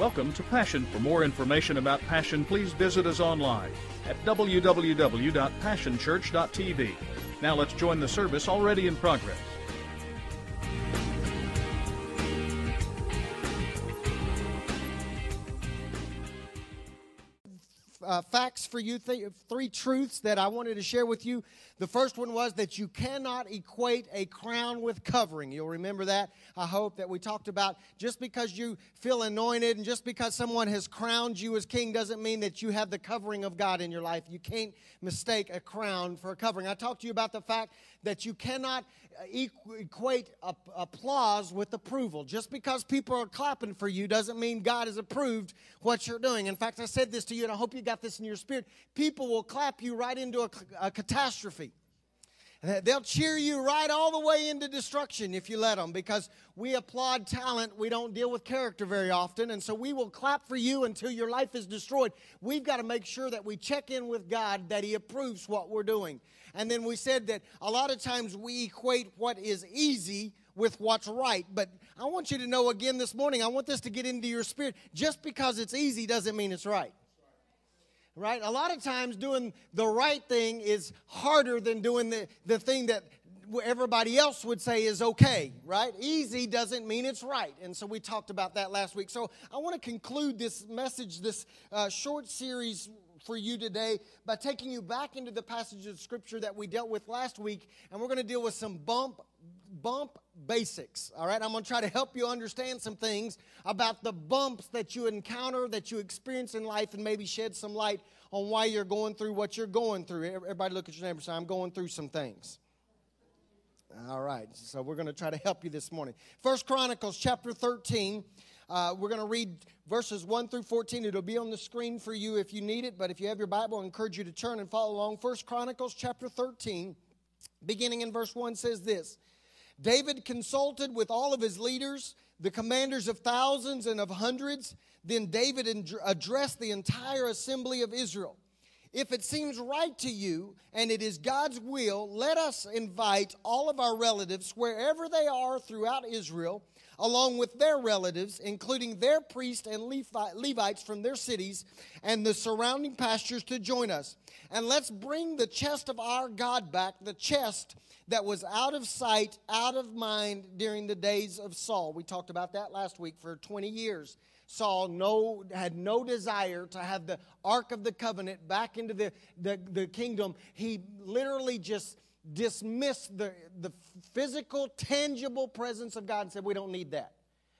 Welcome to Passion. For more information about Passion, please visit us online at www.passionchurch.tv. Now let's join the service already in progress. uh, facts for you, th- three truths that I wanted to share with you. The first one was that you cannot equate a crown with covering. You'll remember that, I hope, that we talked about just because you feel anointed and just because someone has crowned you as king doesn't mean that you have the covering of God in your life. You can't mistake a crown for a covering. I talked to you about the fact that you cannot uh, equate applause with approval. Just because people are clapping for you doesn't mean God has approved what you're doing. In fact, I said this to you, and I hope you got this in your spirit. People will clap you right into a, a catastrophe. They'll cheer you right all the way into destruction if you let them because we applaud talent. We don't deal with character very often. And so we will clap for you until your life is destroyed. We've got to make sure that we check in with God that He approves what we're doing. And then we said that a lot of times we equate what is easy with what's right. But I want you to know again this morning, I want this to get into your spirit. Just because it's easy doesn't mean it's right. Right? A lot of times doing the right thing is harder than doing the, the thing that everybody else would say is okay, right? Easy doesn't mean it's right. And so we talked about that last week. So I want to conclude this message, this uh, short series for you today by taking you back into the passage of scripture that we dealt with last week, and we're going to deal with some bump bump basics. All right, I'm going to try to help you understand some things about the bumps that you encounter, that you experience in life, and maybe shed some light on why you're going through what you're going through. Everybody, look at your neighbor say, "I'm going through some things." All right, so we're going to try to help you this morning. First Chronicles chapter 13. Uh, we're going to read verses 1 through 14. It'll be on the screen for you if you need it, but if you have your Bible, I encourage you to turn and follow along. First Chronicles chapter 13, beginning in verse 1, says this David consulted with all of his leaders, the commanders of thousands and of hundreds. Then David addressed the entire assembly of Israel. If it seems right to you and it is God's will, let us invite all of our relatives, wherever they are throughout Israel, along with their relatives, including their priests and Levites from their cities and the surrounding pastures, to join us. And let's bring the chest of our God back, the chest that was out of sight, out of mind during the days of Saul. We talked about that last week for 20 years. Saul no, had no desire to have the Ark of the Covenant back into the, the, the kingdom. He literally just dismissed the, the physical, tangible presence of God and said, We don't need that.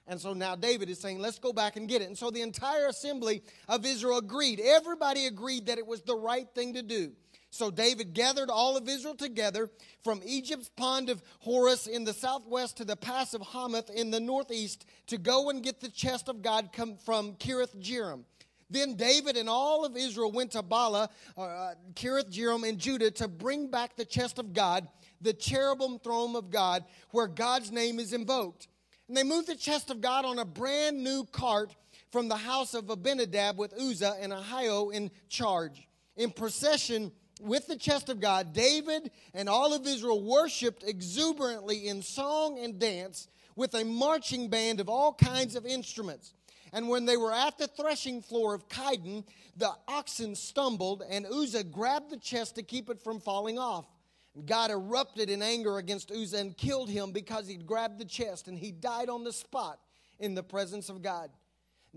And so now David is saying, Let's go back and get it. And so the entire assembly of Israel agreed. Everybody agreed that it was the right thing to do. So David gathered all of Israel together from Egypt's pond of Horus in the southwest to the pass of Hamath in the northeast to go and get the chest of God from Kiriath Jearim. Then David and all of Israel went to Baalah, uh, Kiriath Jearim in Judah to bring back the chest of God, the cherubim throne of God, where God's name is invoked. And they moved the chest of God on a brand new cart from the house of Abinadab with Uzzah and Ahio in charge. In procession with the chest of God, David and all of Israel worshiped exuberantly in song and dance with a marching band of all kinds of instruments. And when they were at the threshing floor of Kidon, the oxen stumbled, and Uzzah grabbed the chest to keep it from falling off. God erupted in anger against Uzzah and killed him because he'd grabbed the chest, and he died on the spot in the presence of God.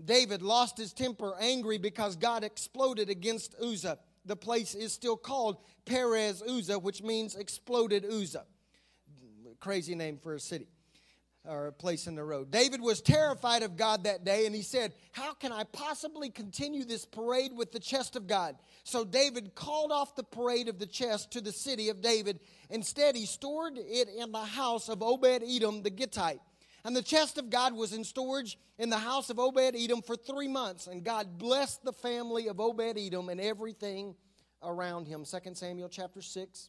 David lost his temper, angry because God exploded against Uzzah. The place is still called Perez Uzzah, which means exploded Uzzah. Crazy name for a city or place in the road. David was terrified of God that day, and he said, How can I possibly continue this parade with the chest of God? So David called off the parade of the chest to the city of David. Instead, he stored it in the house of Obed Edom the Gittite. And the chest of God was in storage in the house of Obed Edom for three months, and God blessed the family of Obed Edom and everything around him. 2 Samuel chapter 6,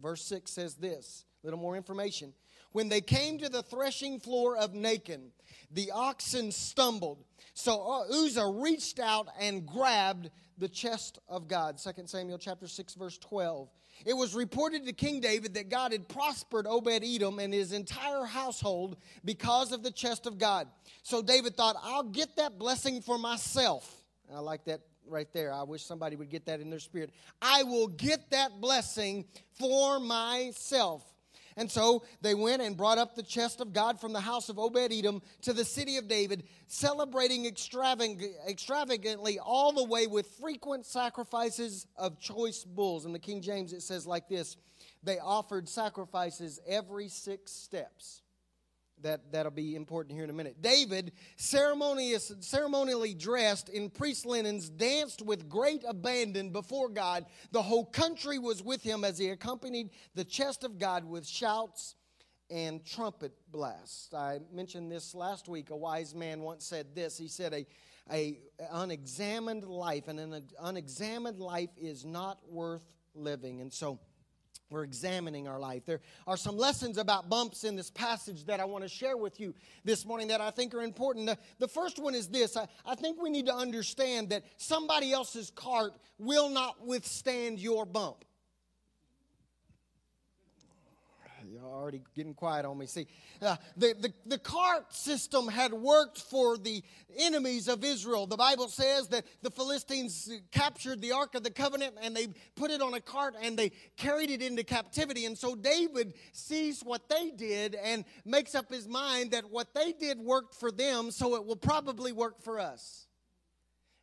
verse 6 says this. Little more information. When they came to the threshing floor of Nacon, the oxen stumbled. So uh, Uzzah reached out and grabbed the chest of God. 2 Samuel chapter 6 verse 12. It was reported to King David that God had prospered Obed Edom and his entire household because of the chest of God. So David thought, I'll get that blessing for myself. I like that right there. I wish somebody would get that in their spirit. I will get that blessing for myself. And so they went and brought up the chest of God from the house of Obed Edom to the city of David, celebrating extravagantly all the way with frequent sacrifices of choice bulls. In the King James, it says like this they offered sacrifices every six steps that, that'll be important here in a minute. David, ceremonious, ceremonially dressed in priest linens, danced with great abandon before God. The whole country was with him as he accompanied the chest of God with shouts and trumpet blasts. I mentioned this last week. A wise man once said this. He said, a, a unexamined life, and an unexamined life is not worth living. And so, we're examining our life. There are some lessons about bumps in this passage that I want to share with you this morning that I think are important. The, the first one is this I, I think we need to understand that somebody else's cart will not withstand your bump. Y'all already getting quiet on me. See, uh, the, the, the cart system had worked for the enemies of Israel. The Bible says that the Philistines captured the Ark of the Covenant and they put it on a cart and they carried it into captivity. And so David sees what they did and makes up his mind that what they did worked for them, so it will probably work for us.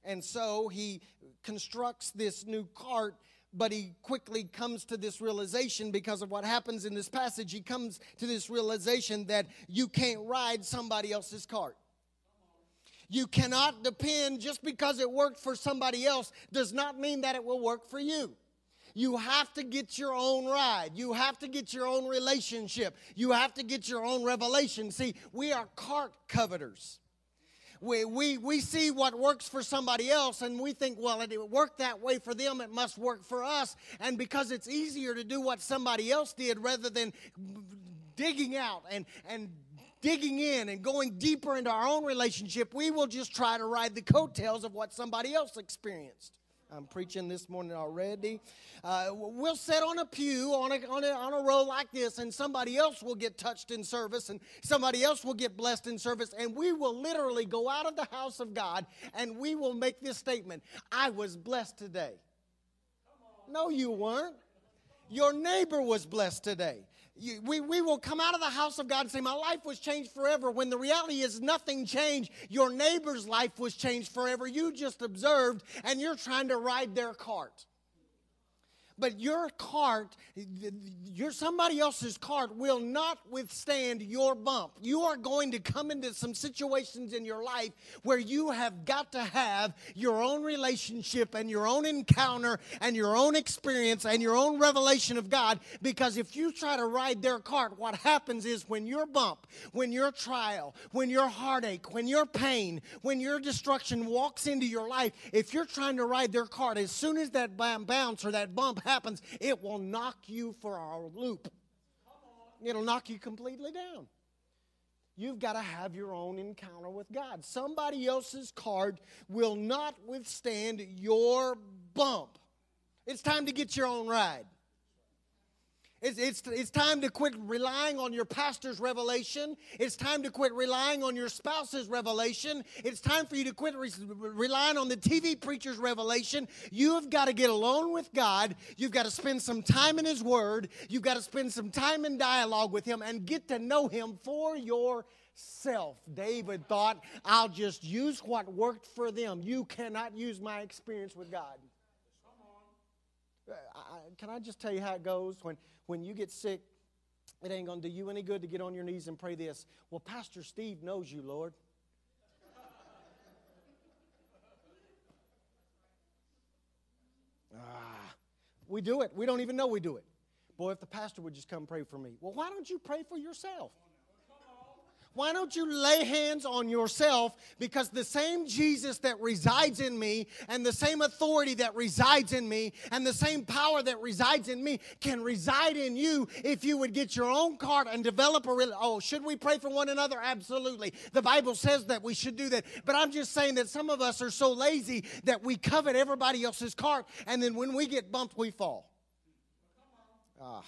And so he constructs this new cart but he quickly comes to this realization because of what happens in this passage. He comes to this realization that you can't ride somebody else's cart. You cannot depend just because it worked for somebody else does not mean that it will work for you. You have to get your own ride. You have to get your own relationship. You have to get your own revelation. See, we are cart coveters we, we, we see what works for somebody else and we think, well, it worked that way for them, it must work for us. And because it's easier to do what somebody else did rather than digging out and, and digging in and going deeper into our own relationship, we will just try to ride the coattails of what somebody else experienced. I'm preaching this morning already. Uh, we'll sit on a pew on a, on, a, on a row like this, and somebody else will get touched in service, and somebody else will get blessed in service, and we will literally go out of the house of God and we will make this statement I was blessed today. No, you weren't. Your neighbor was blessed today. You, we, we will come out of the house of God and say, My life was changed forever, when the reality is nothing changed. Your neighbor's life was changed forever. You just observed and you're trying to ride their cart but your cart, your somebody else's cart will not withstand your bump. You are going to come into some situations in your life where you have got to have your own relationship and your own encounter and your own experience and your own revelation of God because if you try to ride their cart, what happens is when your bump, when your trial, when your heartache, when your pain, when your destruction walks into your life, if you're trying to ride their cart, as soon as that bounce or that bump happens, it will knock you for a loop. It'll knock you completely down. You've got to have your own encounter with God. Somebody else's card will not withstand your bump. It's time to get your own ride. It's, it's, it's time to quit relying on your pastor's revelation. It's time to quit relying on your spouse's revelation. It's time for you to quit re- relying on the TV preacher's revelation. You have got to get alone with God. You've got to spend some time in His Word. You've got to spend some time in dialogue with Him and get to know Him for yourself. David thought, I'll just use what worked for them. You cannot use my experience with God. Can I just tell you how it goes? When, when you get sick, it ain't going to do you any good to get on your knees and pray this. Well, Pastor Steve knows you, Lord. ah, we do it. We don't even know we do it. Boy, if the pastor would just come pray for me. Well, why don't you pray for yourself? Why don't you lay hands on yourself? Because the same Jesus that resides in me, and the same authority that resides in me, and the same power that resides in me can reside in you if you would get your own cart and develop a real. Oh, should we pray for one another? Absolutely. The Bible says that we should do that. But I'm just saying that some of us are so lazy that we covet everybody else's cart, and then when we get bumped, we fall. Ah.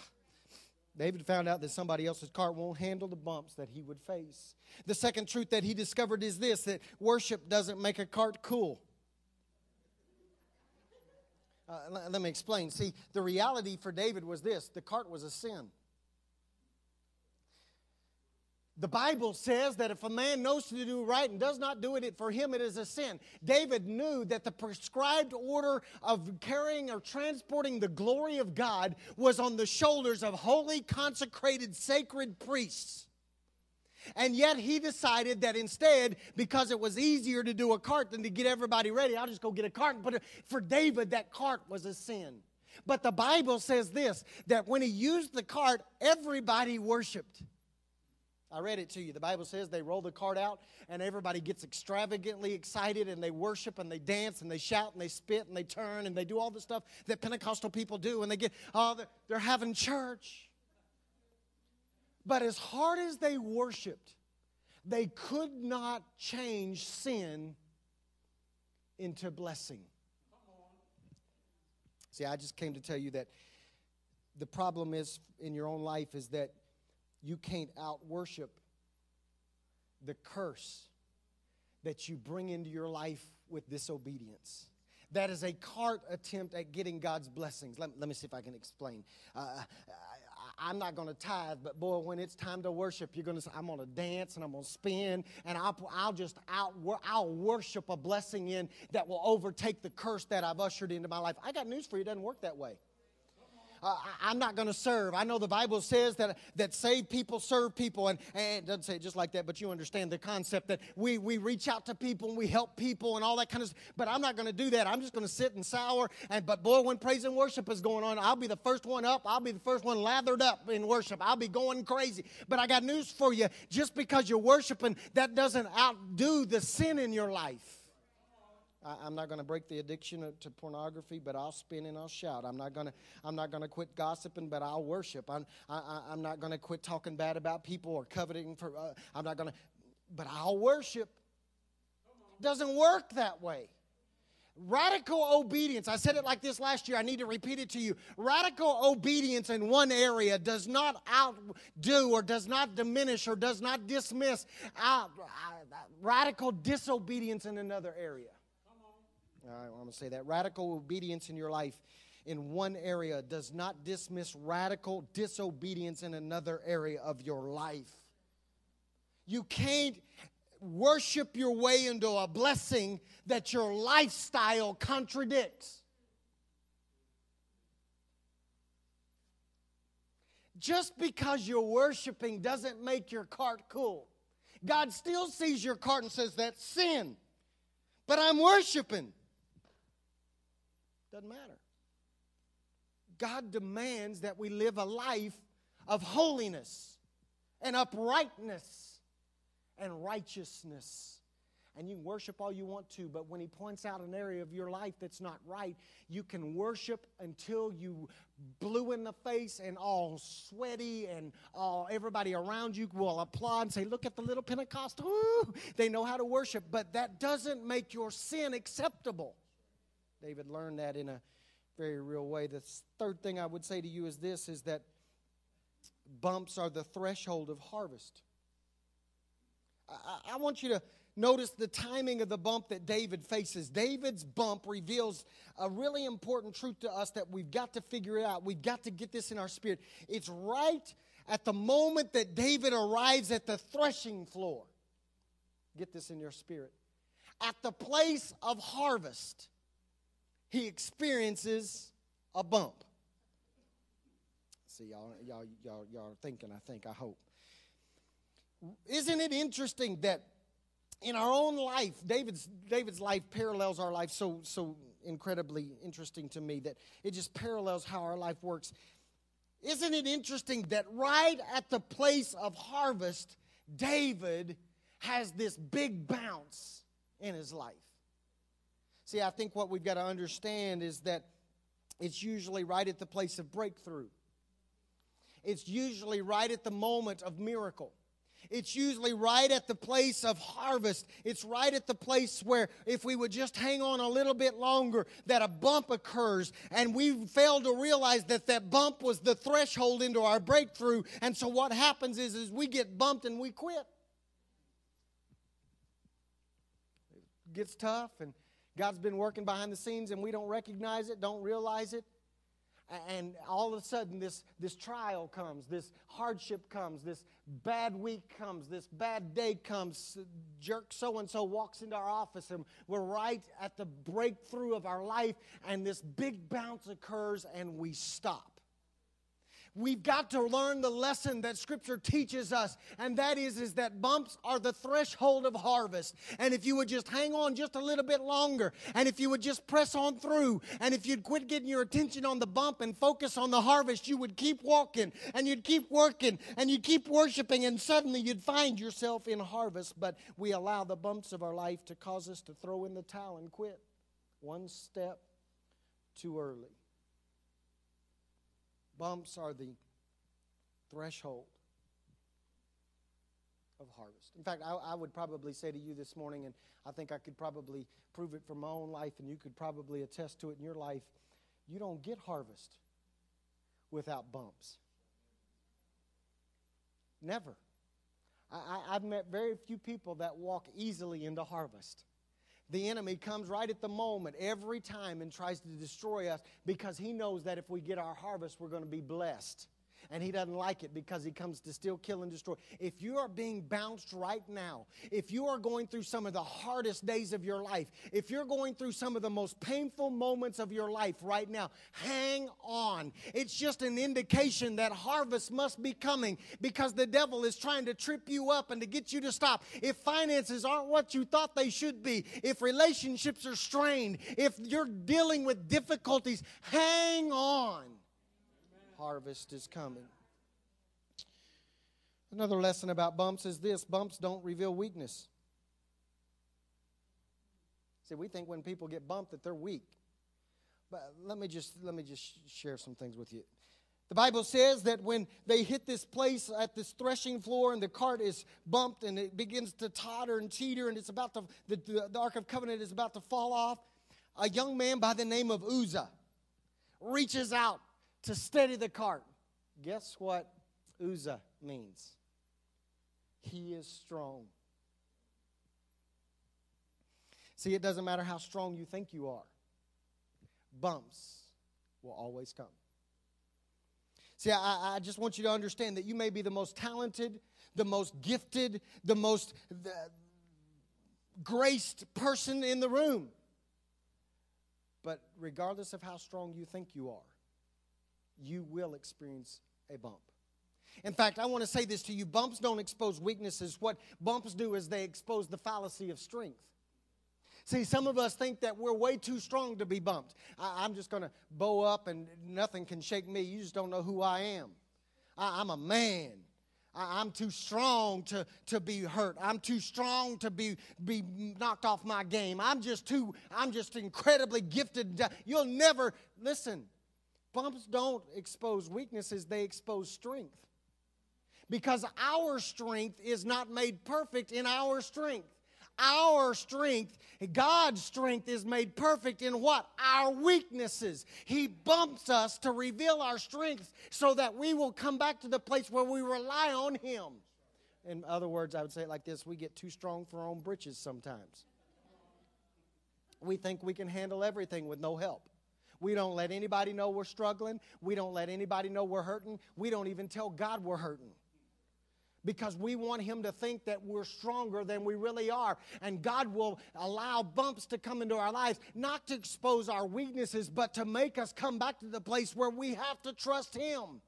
David found out that somebody else's cart won't handle the bumps that he would face. The second truth that he discovered is this that worship doesn't make a cart cool. Uh, let me explain. See, the reality for David was this the cart was a sin. The Bible says that if a man knows to do right and does not do it, for him it is a sin. David knew that the prescribed order of carrying or transporting the glory of God was on the shoulders of holy, consecrated, sacred priests. And yet he decided that instead, because it was easier to do a cart than to get everybody ready, I'll just go get a cart and put it. For David, that cart was a sin. But the Bible says this that when he used the cart, everybody worshiped. I read it to you. The Bible says they roll the cart out and everybody gets extravagantly excited and they worship and they dance and they shout and they spit and they turn and they do all the stuff that Pentecostal people do and they get, oh, they're, having church. But as hard as they worshiped, they could not change sin into blessing. See, I just came to tell you that the problem is in your own life is that you can't out worship the curse that you bring into your life with disobedience. That is a cart attempt at getting God's blessings. Let, let me see if I can explain. Uh, I, am not going to tithe, but boy, when it's time to worship, you're going to. I'm going to dance and I'm going to spin, and I'll, I'll just out. I'll worship a blessing in that will overtake the curse that I've ushered into my life. I got news for you. It doesn't work that way uh, I'm not going to serve. I know the Bible says that, that saved people serve people, and, and it doesn't say it just like that, but you understand the concept that we, we reach out to people and we help people and all that kind of stuff. But I'm not going to do that. I'm just going to sit and sour. And But boy, when praise and worship is going on, I'll be the first one up. I'll be the first one lathered up in worship. I'll be going crazy. But I got news for you. Just because you're worshiping, that doesn't outdo the sin in your life. I, am not going to break the addiction to pornography, but I'll spin and I'll shout. I'm not going to. I'm not going to quit gossiping, but I'll worship. I'm. I, am not going to quit talking bad about people or coveting for. Uh, I'm not going to. But I'll worship. Doesn't work that way. Radical obedience, I said it like this last year, I need to repeat it to you. Radical obedience in one area does not outdo or does not diminish or does not dismiss out, uh, radical disobedience in another area. I want to say that radical obedience in your life in one area does not dismiss radical disobedience in another area of your life. You can't worship your way into a blessing that your lifestyle contradicts. Just because you're worshiping doesn't make your cart cool. God still sees your cart and says, That's sin. But I'm worshiping. Doesn't matter. God demands that we live a life of holiness and uprightness and righteousness. And you can worship all you want to, but when He points out an area of your life that's not right, you can worship until you blue in the face and all sweaty, and all, everybody around you will applaud and say, Look at the little Pentecostal. Ooh, they know how to worship, but that doesn't make your sin acceptable. David learned that in a very real way. The third thing I would say to you is this is that bumps are the threshold of harvest. I, I want you to notice the timing of the bump that David faces. David's bump reveals a really important truth to us that we've got to figure it out. We've got to get this in our spirit. It's right at the moment that David arrives at the threshing floor. Get this in your spirit. At the place of harvest he experiences a bump. See, y'all, y'all, y'all, y'all are thinking, I think, I hope. Isn't it interesting that in our own life, David's, David's life parallels our life so, so incredibly interesting to me that it just parallels how our life works. Isn't it interesting that right at the place of harvest, David has this big bounce in his life. See, I think what we've got to understand is that it's usually right at the place of breakthrough. It's usually right at the moment of miracle. It's usually right at the place of harvest. It's right at the place where, if we would just hang on a little bit longer, that a bump occurs. And we fail to realize that that bump was the threshold into our breakthrough. And so, what happens is, is we get bumped and we quit. It gets tough, and God's been working behind the scenes, and we don't recognize it, don't realize it. And all of a sudden this, this trial comes this hardship comes this bad week comes this bad day comes. Jerk so and so walks into our office and we're right at the breakthrough of our life and this big bounce occurs and we stop We've got to learn the lesson that Scripture teaches us, and that is, is that bumps are the threshold of harvest. And if you would just hang on just a little bit longer, and if you would just press on through, and if you'd quit getting your attention on the bump and focus on the harvest, you would keep walking, and you'd keep working, and you'd keep worshiping, and suddenly you'd find yourself in harvest. But we allow the bumps of our life to cause us to throw in the towel and quit one step too early. Bumps are the threshold of harvest. In fact, I, I, would probably say to you this morning, and I think I could probably prove it from my own life, and you could probably attest to it in your life you don't get harvest without bumps. Never. I, I've met very few people that walk easily into harvest the enemy comes right at the moment every time and tries to destroy us because he knows that if we get our harvest, we're going to be blessed and he doesn't like it because he comes to steal, kill, and destroy. If you are being bounced right now, if you are going through some of the hardest days of your life, if you're going through some of the most painful moments of your life right now, hang on. It's just an indication that harvest must be coming because the devil is trying to trip you up and to get you to stop. If finances aren't what you thought they should be, if relationships are strained, if you're dealing with difficulties, hang on harvest is coming. Another lesson about bumps is this bumps don't reveal weakness. See, we think when people get bumped that they're weak. But let me just let me just share some things with you. The Bible says that when they hit this place at this threshing floor and the cart is bumped and it begins to totter and teeter and it's about to, the, the Ark of Covenant is about to fall off, a young man by the name of Uzzah reaches out to steady the cart. Guess what Uzzah means? He is strong. See, it doesn't matter how strong you think you are, bumps will always come. See, I, I just want you to understand that you may be the most talented, the most gifted, the most the graced person in the room. But regardless of how strong you think you are, you will experience a bump. In fact, I want to say this to you bumps don't expose weaknesses. What bumps do is they expose the fallacy of strength. See, some of us think that we're way too strong to be bumped. I, am just going to bow up and nothing can shake me. You just don't know who I am. I, am a man. I, am too strong to, to be hurt. I'm too strong to be, be knocked off my game. I'm just too, I'm just incredibly gifted. You'll never, listen, Bumps don't expose weaknesses, they expose strength. Because our strength is not made perfect in our strength. Our strength, God's strength, is made perfect in what? Our weaknesses. He bumps us to reveal our strengths so that we will come back to the place where we rely on Him. In other words, I would say it like this we get too strong for our own britches sometimes. We think we can handle everything with no help. We don't let anybody know we're struggling. We don't let anybody know we're hurting. We don't even tell God we're hurting because we want Him to think that we're stronger than we really are. And God will allow bumps to come into our lives, not to expose our weaknesses, but to make us come back to the place where we have to trust Him.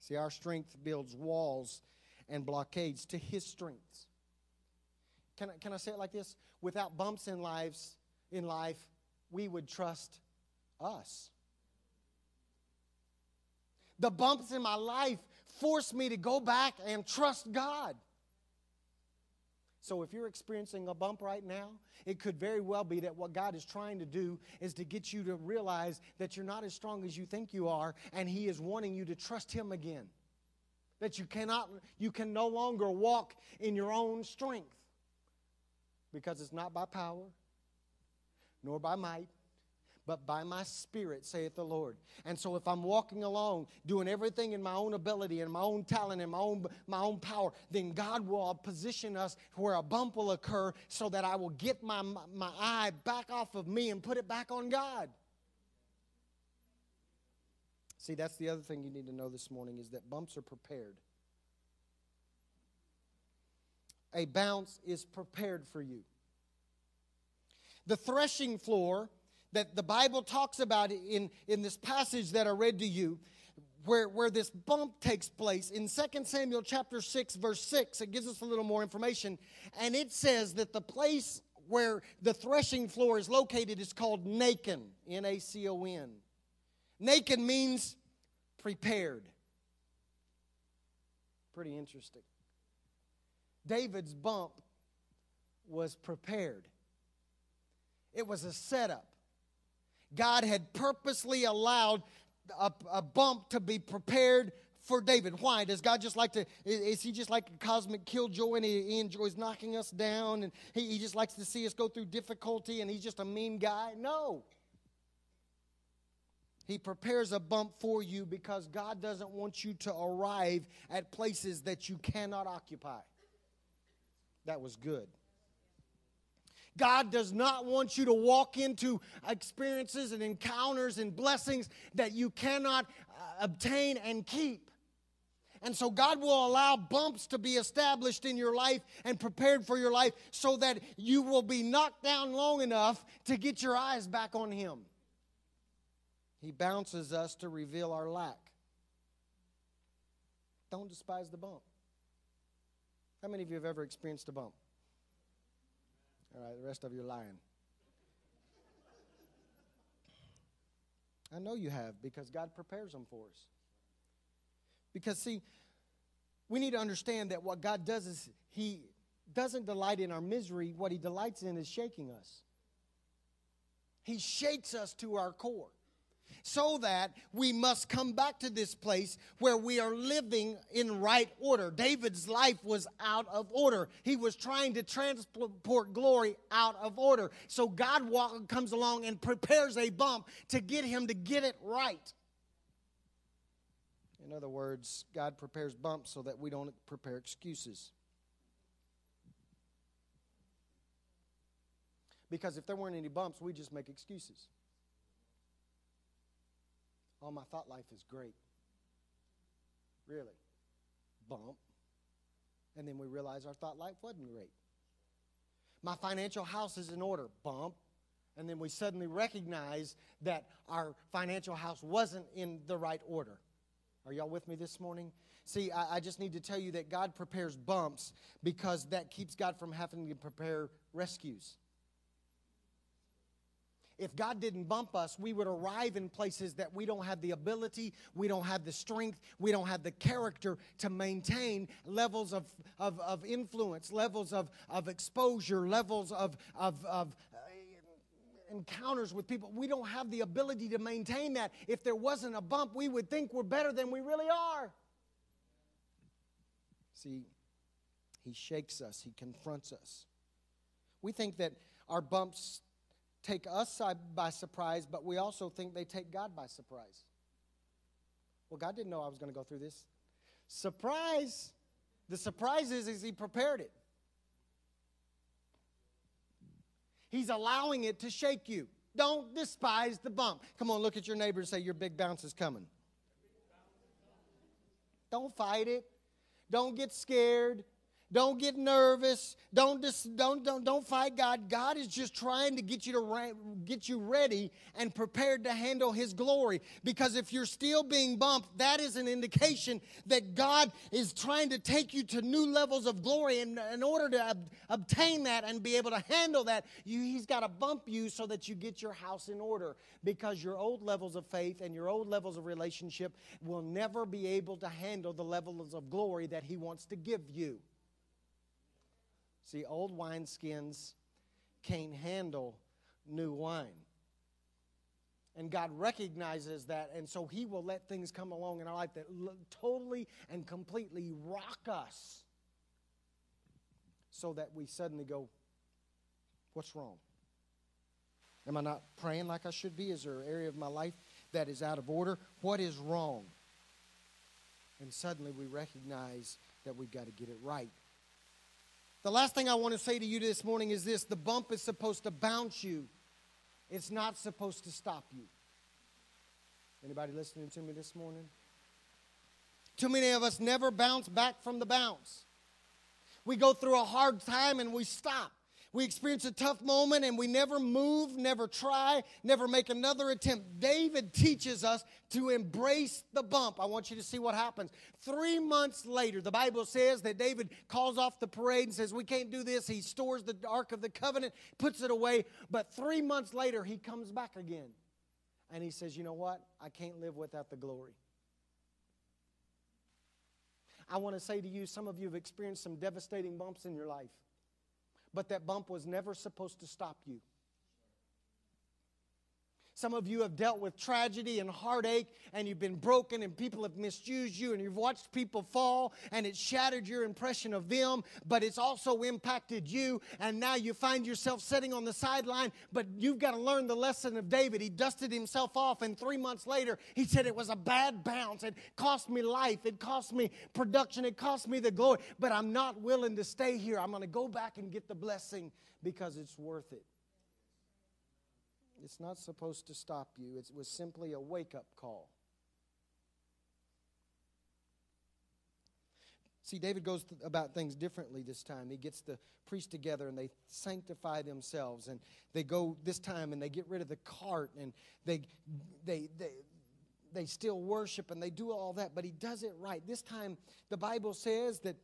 See, our strength builds walls and blockades to His strengths. Can I, can I say it like this? Without bumps in lives, in life, we would trust us. The bumps in my life force me to go back and trust God. So if you're experiencing a bump right now, it could very well be that what God is trying to do is to get you to realize that you're not as strong as you think you are, and He is wanting you to trust Him again. That you cannot, you can no longer walk in your own strength. Because it's not by power, nor by might, but by my spirit, saith the Lord. And so if I'm walking along, doing everything in my own ability and my own talent and my own, my own power, then God will position us where a bump will occur so that I will get my, my eye back off of me and put it back on God. See, that's the other thing you need to know this morning is that bumps are prepared. A bounce is prepared for you. The threshing floor that the Bible talks about in, in this passage that I read to you, where, where this bump takes place in 2 Samuel chapter 6, verse 6, it gives us a little more information. And it says that the place where the threshing floor is located is called Nacon, N A C O N. Nacon means prepared. Pretty interesting. David's bump was prepared, it was a setup. God had purposely allowed a, a bump to be prepared for David. Why? Does God just like to, is he just like a cosmic killjoy and he, he enjoys knocking us down and he, he just likes to see us go through difficulty and he's just a mean guy? No. He prepares a bump for you because God doesn't want you to arrive at places that you cannot occupy. That was good. God does not want you to walk into experiences and encounters and blessings that you cannot uh, obtain and keep. And so God will allow bumps to be established in your life and prepared for your life so that you will be knocked down long enough to get your eyes back on Him. He bounces us to reveal our lack. Don't despise the bump. How many of you have ever experienced a bump? All right, the rest of you lying. I know you have because God prepares them for us. Because, see, we need to understand that what God does is He doesn't delight in our misery, what He delights in is shaking us. He shakes us to our core so that we must come back to this place where we are living in right order. David's life was out of order. He was trying to transport glory out of order. So God walk, comes along and prepares a bump to get him to get it right. In other words, God prepares bumps so that we don't prepare excuses. Because if there weren't any bumps, we just make excuses. Oh, my thought life is great. Really. Bump. And then we realize our thought life wasn't great. My financial house is in order. Bump. And then we suddenly recognize that our financial house wasn't in the right order. Are y'all with me this morning? See, I, I, just need to tell you that God prepares bumps because that keeps God from having to prepare rescues. If God didn't bump us, we would arrive in places that we don't have the ability, we don't have the strength, we don't have the character to maintain levels of, of, of influence, levels of, of exposure, levels of, of, of uh, encounters with people. We don't have the ability to maintain that. If there wasn't a bump, we would think we're better than we really are. See, he shakes us, he confronts us. We think that our bumps take us by surprise, but we also think they take God by surprise. Well, God didn't know I was going to go through this. Surprise! The surprise is, is He prepared it. He's allowing it to shake you. Don't despise the bump. Come on, look at your neighbor and say, Your big bounce is coming. Don't fight it. Don't get scared. Don't get nervous. Don't, dis, don't, don't, don't fight God. God is just trying to get you to get you ready and prepared to handle His glory. Because if you're still being bumped, that is an indication that God is trying to take you to new levels of glory. And in order to ob- obtain that and be able to handle that, you, He's got to bump you so that you get your house in order. Because your old levels of faith and your old levels of relationship will never be able to handle the levels of glory that He wants to give you. See, old wineskins can't handle new wine. And God recognizes that, and so He will let things come along in our life that totally and completely rock us so that we suddenly go, What's wrong? Am I not praying like I should be? Is there an area of my life that is out of order? What is wrong? And suddenly we recognize that we've got to get it right. The last thing I want to say to you this morning is this the bump is supposed to bounce you, it's not supposed to stop you. Anybody listening to me this morning? Too many of us never bounce back from the bounce. We go through a hard time and we stop. We experience a tough moment and we never move, never try, never make another attempt. David teaches us to embrace the bump. I want you to see what happens. Three months later, the Bible says that David calls off the parade and says, We can't do this. He stores the Ark of the Covenant, puts it away. But three months later, he comes back again. And he says, You know what? I can't live without the glory. I want to say to you, some of you have experienced some devastating bumps in your life but that bump was never supposed to stop you. Some of you have dealt with tragedy and heartache, and you've been broken, and people have misused you, and you've watched people fall, and it shattered your impression of them, but it's also impacted you. And now you find yourself sitting on the sideline, but you've got to learn the lesson of David. He dusted himself off, and three months later, he said, It was a bad bounce. It cost me life, it cost me production, it cost me the glory, but I'm not willing to stay here. I'm going to go back and get the blessing because it's worth it. It's not supposed to stop you, it was simply a wake up call. See, David goes about things differently this time. He gets the priests together and they sanctify themselves. And they go this time and they get rid of the cart and they, they, they, they still worship and they do all that, but he does it right. This time, the Bible says that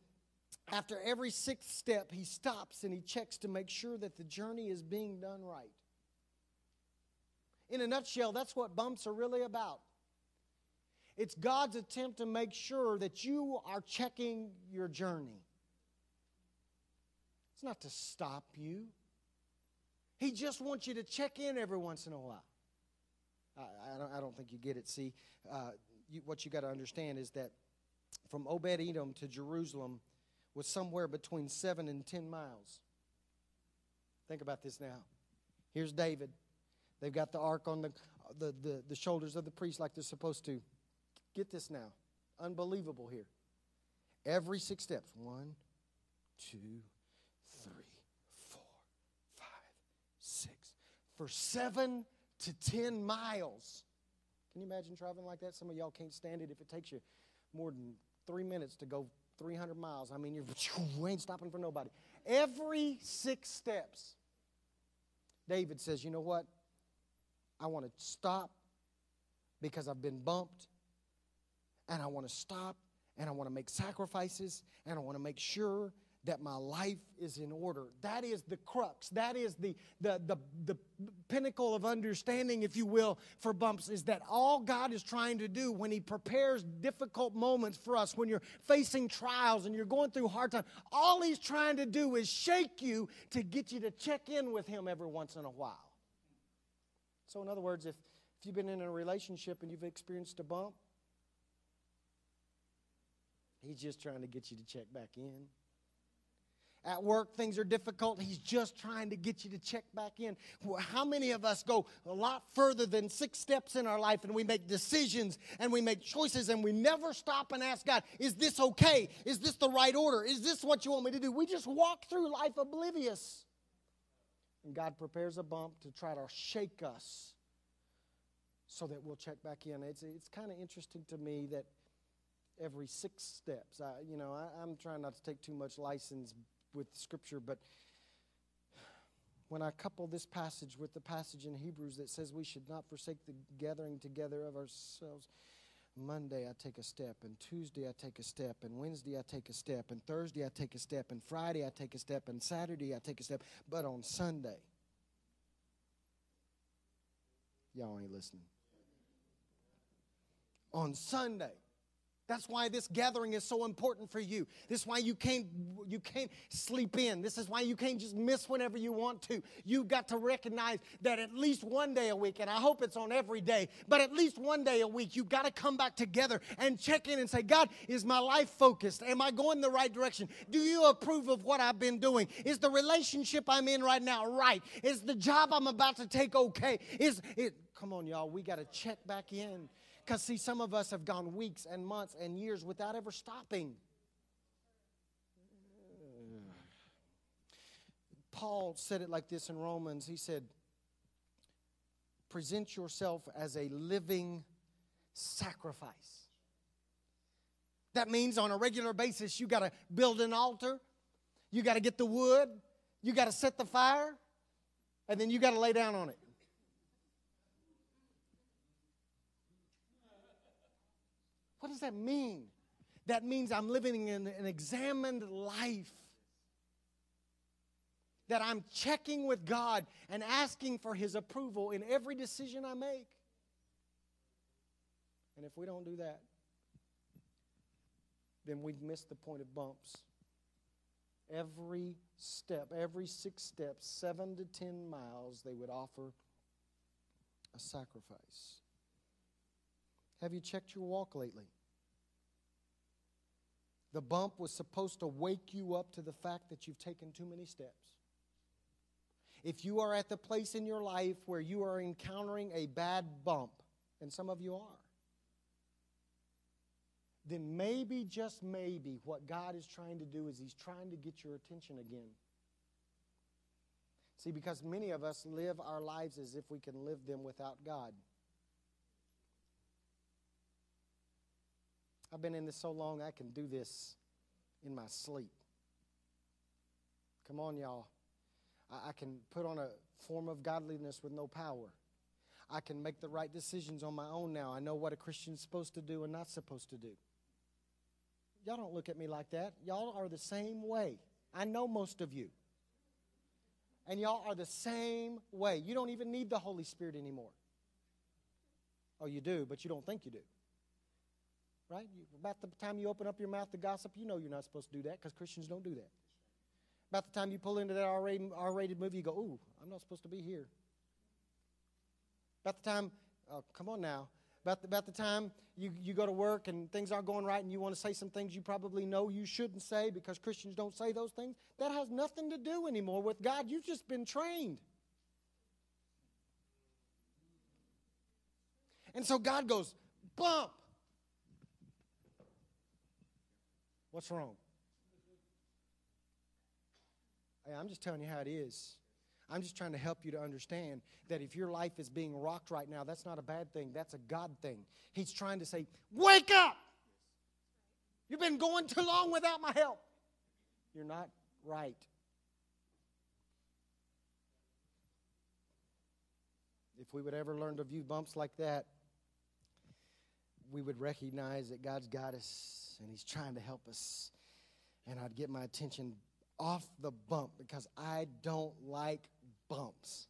after every sixth step, he stops and he checks to make sure that the journey is being done right. In a nutshell, that's what bumps are really about. It's God's attempt to make sure that you are checking your journey. It's not to stop you, He just wants you to check in every once in a while. I, I, don't, I don't, think you get it. See, uh, you, what you got to understand is that from Obed Edom to Jerusalem was somewhere between seven and ten miles. Think about this now. Here's David. They've got the ark on the, the, the, the shoulders of the priest like they're supposed to. Get this now. Unbelievable here. Every six steps one, two, three, four, five, six. For seven to ten miles. Can you imagine traveling like that? Some of y'all can't stand it if it takes you more than three minutes to go 300 miles. I mean, you ain't stopping for nobody. Every six steps, David says, You know what? I want to stop because I've been bumped. And I want to stop and I want to make sacrifices and I want to make sure that my life is in order. That is the crux. That is the, the, the, the pinnacle of understanding, if you will, for bumps, is that all God is trying to do when He prepares difficult moments for us, when you're facing trials and you're going through hard times, all He's trying to do is shake you to get you to check in with Him every once in a while. So, in other words, if, if you've been in a relationship and you've experienced a bump, he's just trying to get you to check back in. At work, things are difficult. He's just trying to get you to check back in. How many of us go a lot further than six steps in our life and we make decisions and we make choices and we never stop and ask God, is this okay? Is this the right order? Is this what you want me to do? We just walk through life oblivious. And God prepares a bump to try to shake us so that we'll check back in. It's, it's kind of interesting to me that every six steps. I, you know, I, I'm trying not to take too much license with Scripture, but when I couple this passage with the passage in Hebrews that says we should not forsake the gathering together of ourselves, Monday I take a step, and Tuesday I take a step, and Wednesday I take a step, and Thursday I take a step, and Friday I take a step, and Saturday I take a step, but on Sunday, y'all ain't listening. On Sunday, that's why this gathering is so important for you. This is why you can't you can't sleep in. This is why you can't just miss whenever you want to. You've got to recognize that at least one day a week, and I hope it's on every day, but at least one day a week, you've got to come back together and check in and say, God, is my life focused? Am I going the right direction? Do you approve of what I've been doing? Is the relationship I'm in right now right? Is the job I'm about to take okay? Is it come on, y'all, we got to check back in because, see, some of us have gone weeks and months and years without ever stopping. Paul said it like this in Romans. He said, Present yourself as a living sacrifice. That means on a regular basis, you got to build an altar, you got to get the wood, you got to set the fire, and then you got to lay down on it. What does that mean? That means I'm living in an examined life. That I'm checking with God and asking for His approval in every decision I make. And if we don't do that, then we've missed the point of bumps. Every step, every six steps, seven to ten miles, they would offer a sacrifice. Have you checked your walk lately? The bump was supposed to wake you up to the fact that you've taken too many steps. If you are at the place in your life where you are encountering a bad bump, and some of you are, then maybe, just maybe, what God is trying to do is He's trying to get your attention again. See, because many of us live our lives as if we can live them without God. I've been in this so long, I can do this in my sleep. Come on, y'all. I, I can put on a form of godliness with no power. I can make the right decisions on my own now. I know what a Christian's supposed to do and not supposed to do. Y'all don't look at me like that. Y'all are the same way. I know most of you. And y'all are the same way. You don't even need the Holy Spirit anymore. Oh, you do, but you don't think you do right? You, about the time you open up your mouth to gossip, you know you're not supposed to do that because Christians don't do that. About the time you pull into that R-rated, movie, you go, ooh, I'm not supposed to be here. About the time, oh, come on now. About the, about the time you, you go to work and things aren't going right and you want to say some things you probably know you shouldn't say because Christians don't say those things, that has nothing to do anymore with God. You've just been trained. And so God goes, bump. What's wrong? Hey, I'm just telling you how it is. I'm just trying to help you to understand that if your life is being rocked right now, that's not a bad thing. That's a God thing. He's trying to say, Wake up! You've been going too long without my help. You're not right. If we would ever learn to view bumps like that, we would recognize that God's got us and He's trying to help us. And I'd get my attention off the bump because I don't like bumps.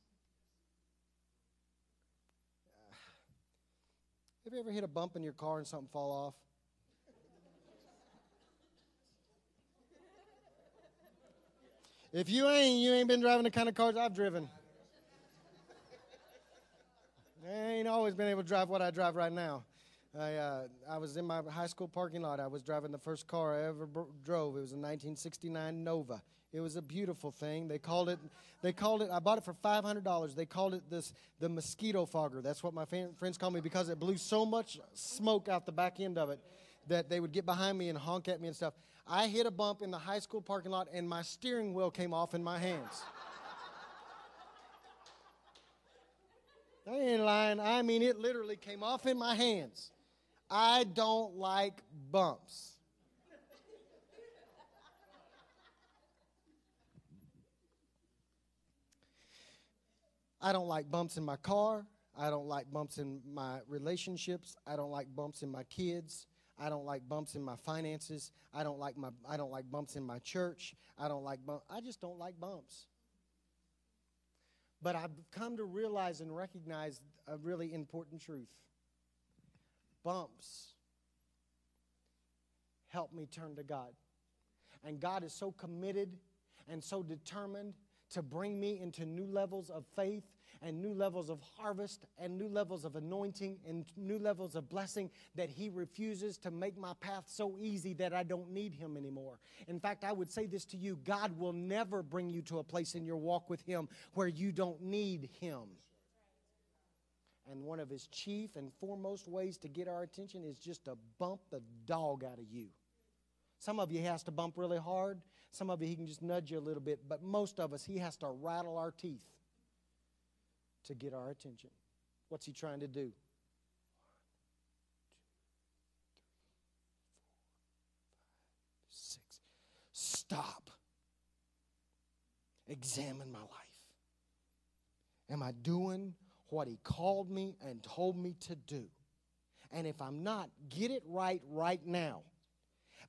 Have you ever hit a bump in your car and something fall off? If you ain't, you ain't been driving the kind of cars I've driven. I ain't always been able to drive what I drive right now. I, uh, I was in my high school parking lot. I was driving the first car I ever drove. It was a 1969 Nova. It was a beautiful thing. They called it, they called it, I bought it for $500. They called it this, the mosquito fogger. That's what my friends call me because it blew so much smoke out the back end of it that they would get behind me and honk at me and stuff. I hit a bump in the high school parking lot and my steering wheel came off in my hands. I ain't lying. I mean, it literally came off in my hands. I don't like bumps. I don't like bumps in my car. I don't like bumps in my relationships. I don't like bumps in my kids. I don't like bumps in my finances. I don't like my I don't like bumps in my church. I don't like bumps. I just don't like bumps. But I've come to realize and recognize a really important truth. Bumps help me turn to God. And God is so committed and so determined to bring me into new levels of faith and new levels of harvest and new levels of anointing and new levels of blessing that He refuses to make my path so easy that I don't need Him anymore. In fact, I would say this to you God will never bring you to a place in your walk with Him where you don't need Him. And one of His chief and foremost ways to get our attention is just to bump the dog out of you. Some of you has to bump really hard. Some of you he can just nudge you a little bit. But most of us he has to rattle our teeth to get our attention. What's he trying to do? Stop. Examine my life. Am I doing what he called me and told me to do? And if I'm not, get it right right now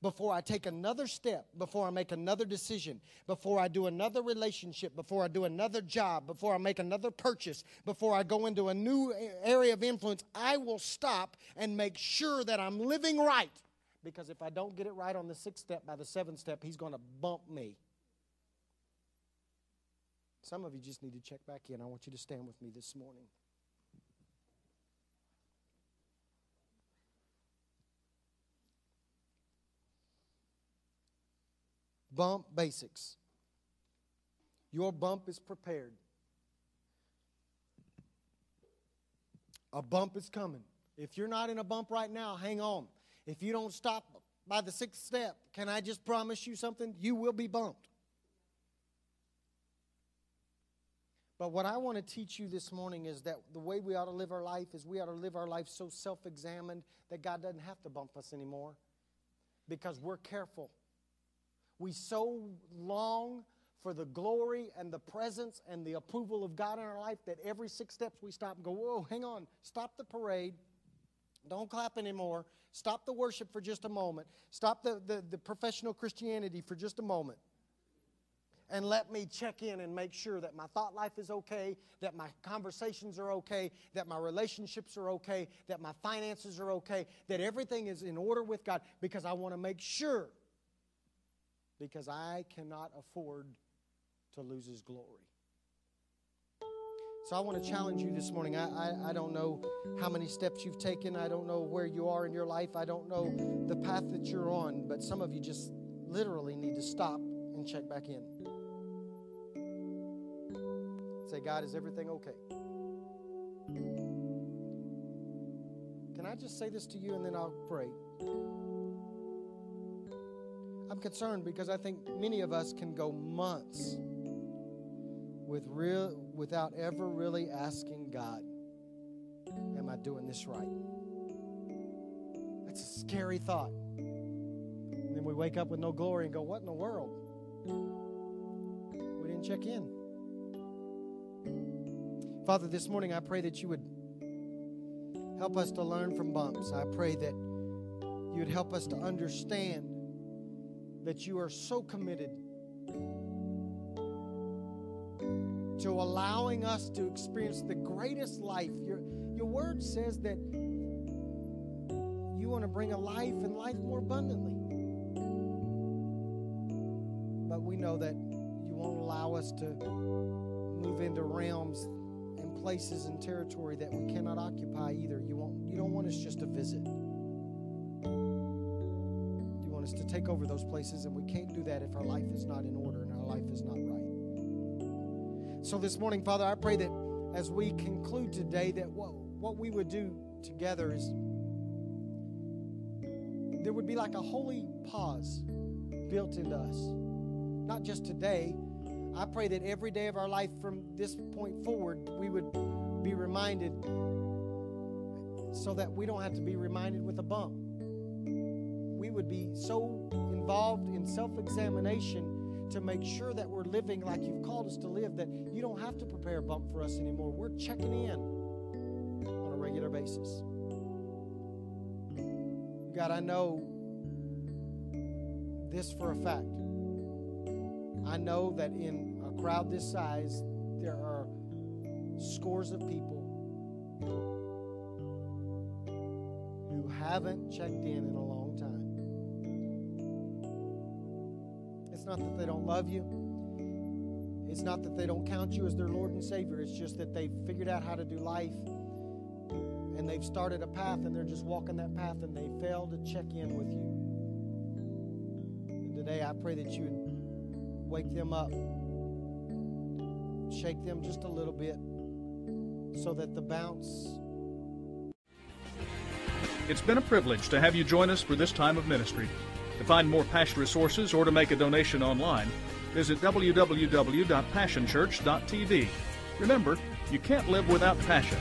before I take another step, before I make another decision, before I do another relationship, before I do another job, before I make another purchase, before I go into a new area of influence, I will stop and make sure that I'm living right. Because if I don't get it right on the sixth step, by the seventh step, he's going to bump me. Some of you just need to check back in. I want you to stand with me this morning. Bump basics. Your bump is prepared. A bump is coming. If you're not in a bump right now, hang on. If you don't stop by the sixth step, can I just promise you something? You will be bumped. But what I want to teach you this morning is that the way we ought to live our life is we ought to live our life so self examined that God doesn't have to bump us anymore because we're careful we so long for the glory and the presence and the approval of God in our life that every six steps we stop and go, Whoa, hang on, stop the parade. Don't clap anymore. Stop the worship for just a moment. Stop the, the, the professional Christianity for just a moment and let me check in and make sure that my thought life is okay, that my conversations are okay, that my relationships are okay, that my finances are okay, that everything is in order with God because I want to make sure because I cannot afford to lose His glory. So I want to challenge you this morning. I, I, I, don't know how many steps you've taken. I don't know where you are in your life. I don't know the path that you're on. But some of you just literally need to stop and check back in. Say, God, is everything okay? Can I just say this to you and then I'll pray? I'm concerned because I think many of us can go months with real without ever really asking God, am I doing this right? That's a scary thought. And then we wake up with no glory and go, what in the world? We didn't check in. Father, this morning I pray that you would help us to learn from bumps. I pray that you would help us to understand that you are so committed to allowing us to experience the greatest life. Your, your word says that you want to bring a life and life more abundantly. But we know that you won't allow us to move into realms and places and territory that we cannot occupy either. You, won't, you don't want us just to visit You want us to take over those places, and we can't do that if our life is not in order and our life is not right. So this morning, Father, I pray that as we conclude today, that what, what we would do together is there would be like a holy pause built into us. Not just today. I pray that every day of our life from this point forward, we would be reminded so that we don't have to be reminded with a bump. We would be so involved in self examination to make sure that we're living like you've called us to live that you don't have to prepare a bump for us anymore. We're checking in on a regular basis. God, I know this for a fact. I know that in crowd this size, there are scores of people who haven't checked in in a long time. It's not that they don't love you. It's not that they don't count you as their Lord and Savior. It's just that they've figured out how to do life and they've started a path and they're just walking that path and they fail to check in with you. And today I pray that you wake them up, shake them just a little bit so that the bounce. It's been a privilege to have you join us for this time of ministry. To find more Passion resources or to make a donation online, visit www.passionchurch.tv. Remember, you can't live without passion.